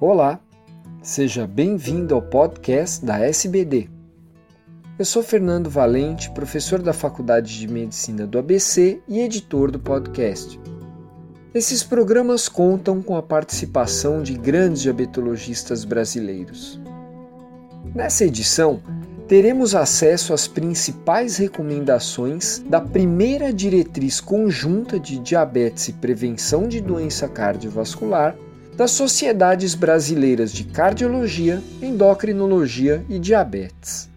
Olá, seja bem-vindo ao podcast da SBD. Eu sou Fernando Valente, professor da Faculdade de Medicina do ABC e editor do podcast. Esses programas contam com a participação de grandes diabetologistas brasileiros. Nessa edição, teremos acesso às principais recomendações da primeira diretriz conjunta de diabetes e prevenção de doença cardiovascular das Sociedades Brasileiras de Cardiologia, Endocrinologia e Diabetes.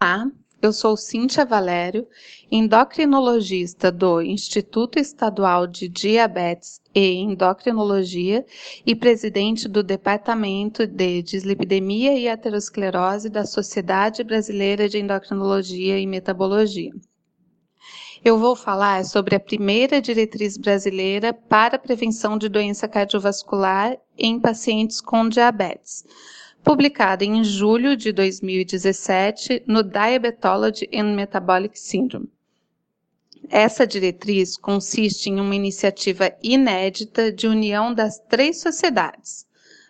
Olá, eu sou Cíntia Valério, endocrinologista do Instituto Estadual de Diabetes e Endocrinologia e presidente do Departamento de Dislipidemia e Aterosclerose da Sociedade Brasileira de Endocrinologia e Metabologia. Eu vou falar sobre a primeira diretriz brasileira para a prevenção de doença cardiovascular em pacientes com diabetes publicada em julho de 2017 no Diabetology and Metabolic Syndrome. Essa diretriz consiste em uma iniciativa inédita de união das três sociedades,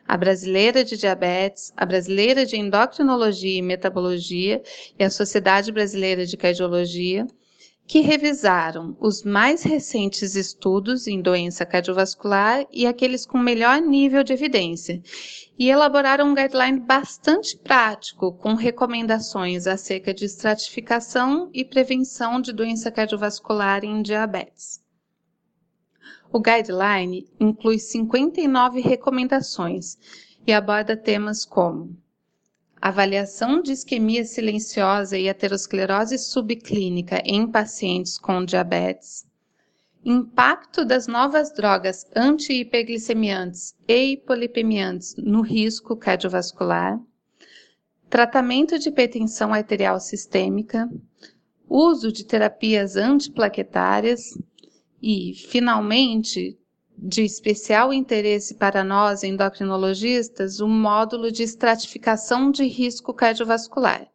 a brasileira de diabetes, a brasileira de endocrinologia e metabologia e a Sociedade Brasileira de Cardiologia, que revisaram os mais recentes estudos em doença cardiovascular e aqueles com melhor nível de evidência, e elaboraram um guideline bastante prático, com recomendações acerca de estratificação e prevenção de doença cardiovascular em diabetes. O guideline inclui 59 recomendações e aborda temas como avaliação de isquemia silenciosa e aterosclerose subclínica em pacientes com diabetes, impacto das novas drogas anti-hiperglicemiantes e hipolipemiantes no risco cardiovascular, tratamento de hipertensão arterial sistêmica, uso de terapias antiplaquetárias e, finalmente, de especial interesse para nós endocrinologistas o módulo de estratificação de risco cardiovascular,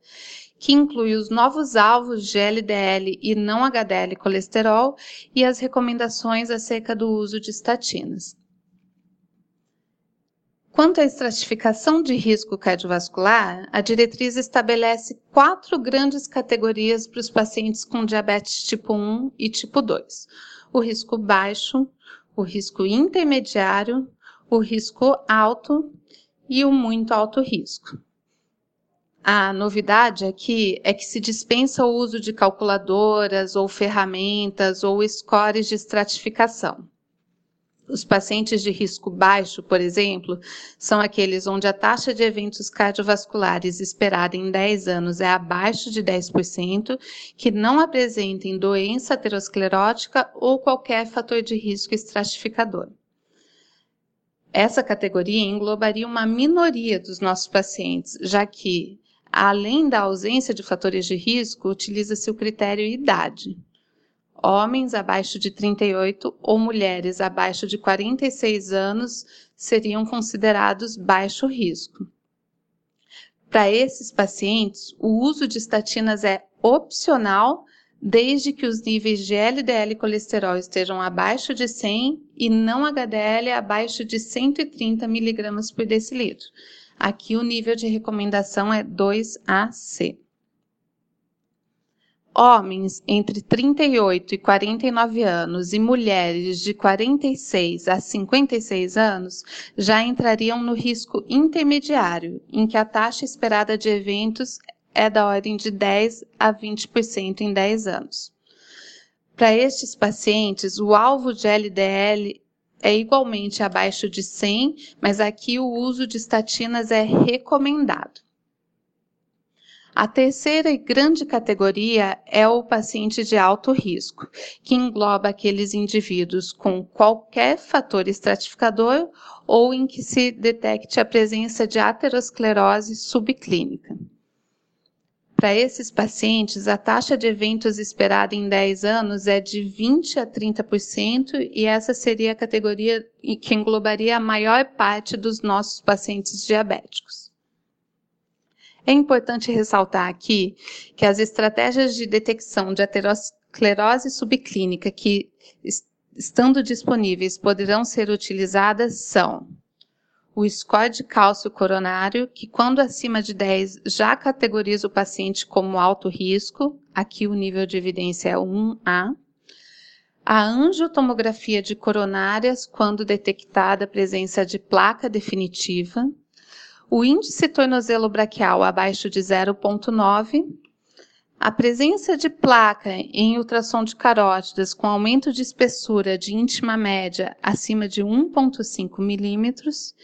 que inclui os novos alvos de LDL e não HDL colesterol e as recomendações acerca do uso de estatinas. Quanto à estratificação de risco cardiovascular, a diretriz estabelece quatro grandes categorias para os pacientes com diabetes tipo 1 e tipo 2: o risco baixo, o risco intermediário, o risco alto e o muito alto risco. A novidade aqui é que se dispensa o uso de calculadoras ou ferramentas ou scores de estratificação. Os pacientes de risco baixo, por exemplo, são aqueles onde a taxa de eventos cardiovasculares esperada em 10 anos é abaixo de 10%, que não apresentem doença aterosclerótica ou qualquer fator de risco estratificador. Essa categoria englobaria uma minoria dos nossos pacientes, já que, além da ausência de fatores de risco, utiliza-se o critério idade homens abaixo de 38 ou mulheres abaixo de 46 anos seriam considerados baixo risco. Para esses pacientes, o uso de estatinas é opcional desde que os níveis de LDL colesterol estejam abaixo de 100 e não HDL abaixo de 130 mg por decilitro. Aqui o nível de recomendação é 2AC homens entre 38 e 49 anos e mulheres de 46 a 56 anos já entrariam no risco intermediário, em que a taxa esperada de eventos é da ordem de 10 a 20% em 10 anos. Para estes pacientes, o alvo de LDL é igualmente abaixo de 100, mas aqui o uso de estatinas é recomendado. A terceira e grande categoria é o paciente de alto risco, que engloba aqueles indivíduos com qualquer fator estratificador ou em que se detecte a presença de aterosclerose subclínica. Para esses pacientes, a taxa de eventos esperada em 10 anos é de 20 a 30%, e essa seria a categoria que englobaria a maior parte dos nossos pacientes diabéticos. É importante ressaltar aqui que as estratégias de detecção de aterosclerose subclínica que, estando disponíveis, poderão ser utilizadas são o score de cálcio coronário, que quando acima de 10 já categoriza o paciente como alto risco, aqui o nível de evidência é 1A. A angiotomografia de coronárias, quando detectada a presença de placa definitiva. O índice tornozelo braquial abaixo de 0,9 a presença de placa em ultrassom de carótidas com aumento de espessura de íntima média acima de 1,5 milímetros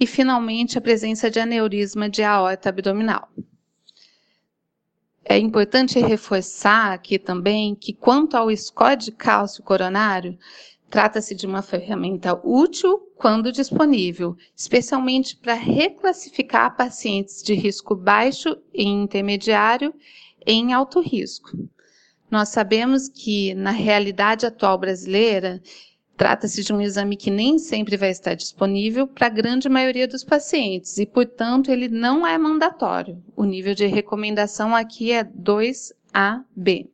e, finalmente, a presença de aneurisma de aorta abdominal. É importante reforçar aqui também que, quanto ao score de cálcio coronário, trata-se de uma ferramenta útil quando disponível, especialmente para reclassificar pacientes de risco baixo e intermediário em alto risco. Nós sabemos que, na realidade atual brasileira, trata-se de um exame que nem sempre vai estar disponível para a grande maioria dos pacientes e, portanto, ele não é mandatório. O nível de recomendação aqui é 2AB.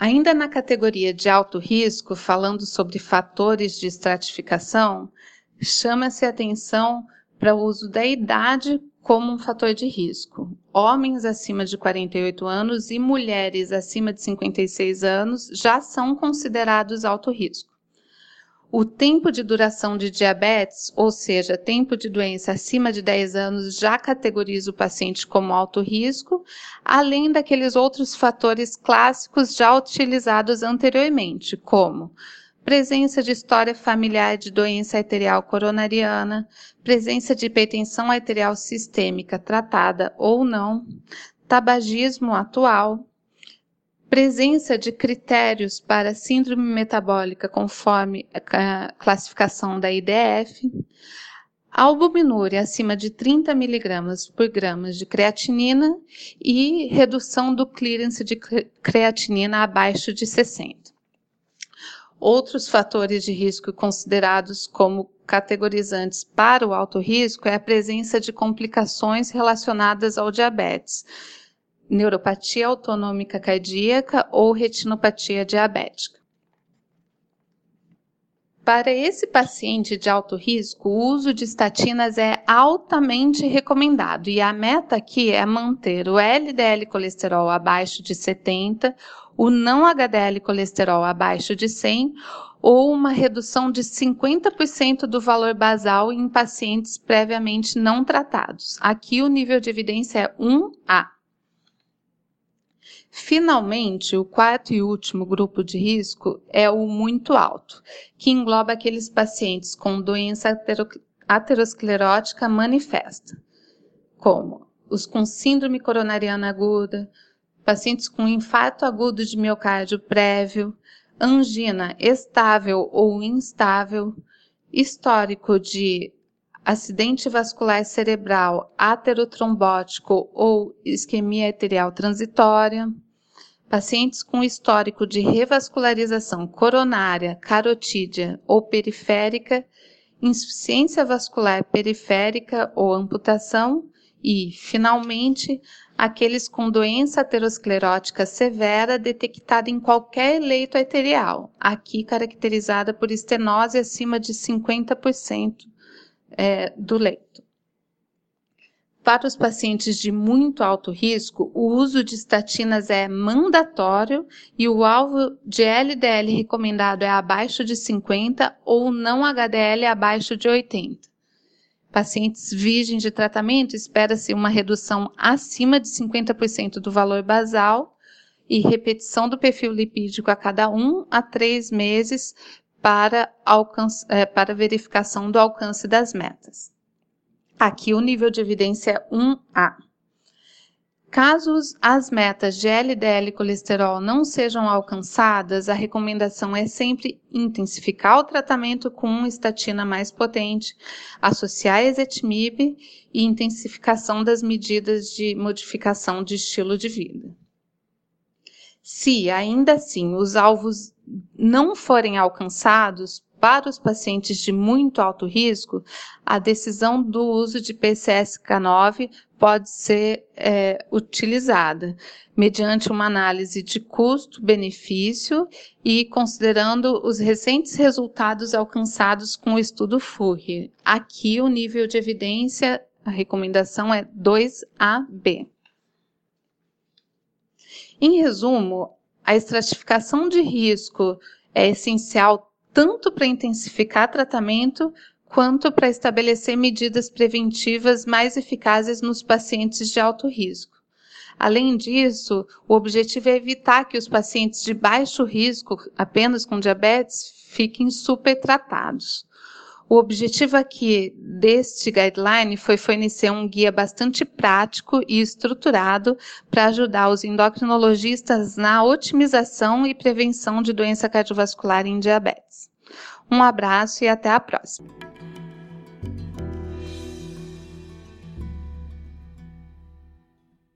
Ainda na categoria de alto risco, falando sobre fatores de estratificação, chama-se atenção para o uso da idade como um fator de risco. Homens acima de 48 anos e mulheres acima de 56 anos já são considerados alto risco. O tempo de duração de diabetes, ou seja, tempo de doença acima de 10 anos, já categoriza o paciente como alto risco, além daqueles outros fatores clássicos já utilizados anteriormente, como presença de história familiar de doença arterial coronariana, presença de hipertensão arterial sistêmica tratada ou não, tabagismo atual, presença de critérios para síndrome metabólica conforme a classificação da IDF, albuminúria acima de 30 mg por gramas de creatinina e redução do clearance de creatinina abaixo de 60. Outros fatores de risco considerados como categorizantes para o alto risco é a presença de complicações relacionadas ao diabetes, neuropatia autonômica cardíaca ou retinopatia diabética. Para esse paciente de alto risco, o uso de estatinas é altamente recomendado e a meta aqui é manter o LDL colesterol abaixo de 70 o não HDL colesterol abaixo de 100 ou uma redução de 50% do valor basal em pacientes previamente não tratados. Aqui o nível de evidência é 1A. Finalmente, o quarto e último grupo de risco é o muito alto, que engloba aqueles pacientes com doença aterosclerótica manifesta, como os com síndrome coronariana aguda, pacientes com infarto agudo de miocárdio prévio, angina estável ou instável, histórico de acidente vascular cerebral aterotrombótico ou isquemia arterial transitória, pacientes com histórico de revascularização coronária, carotídea ou periférica, insuficiência vascular periférica ou amputação e, finalmente, aqueles com doença aterosclerótica severa detectada em qualquer leito arterial, aqui caracterizada por estenose acima de 50% é, do leito. Para os pacientes de muito alto risco, o uso de estatinas é mandatório e o alvo de LDL recomendado é abaixo de 50 ou não HDL abaixo de 80 pacientes virgens de tratamento, espera-se uma redução acima de 50% do valor basal e repetição do perfil lipídico a cada um a três meses para, alcance, é, para verificação do alcance das metas. Aqui o nível de evidência é 1A. Caso as metas de LDL colesterol não sejam alcançadas, a recomendação é sempre intensificar o tratamento com estatina mais potente, associar ezetimibe e intensificação das medidas de modificação de estilo de vida. Se ainda assim os alvos não forem alcançados, para os pacientes de muito alto risco, a decisão do uso de PCSK9 pode ser é, utilizada mediante uma análise de custo-benefício e considerando os recentes resultados alcançados com o estudo FURRI. Aqui o nível de evidência, a recomendação é 2AB. Em resumo, a estratificação de risco é essencial tanto para intensificar tratamento quanto para estabelecer medidas preventivas mais eficazes nos pacientes de alto risco. Além disso, o objetivo é evitar que os pacientes de baixo risco, apenas com diabetes, fiquem supertratados. O objetivo aqui deste guideline foi fornecer um guia bastante prático e estruturado para ajudar os endocrinologistas na otimização e prevenção de doença cardiovascular em diabetes. Um abraço e até a próxima.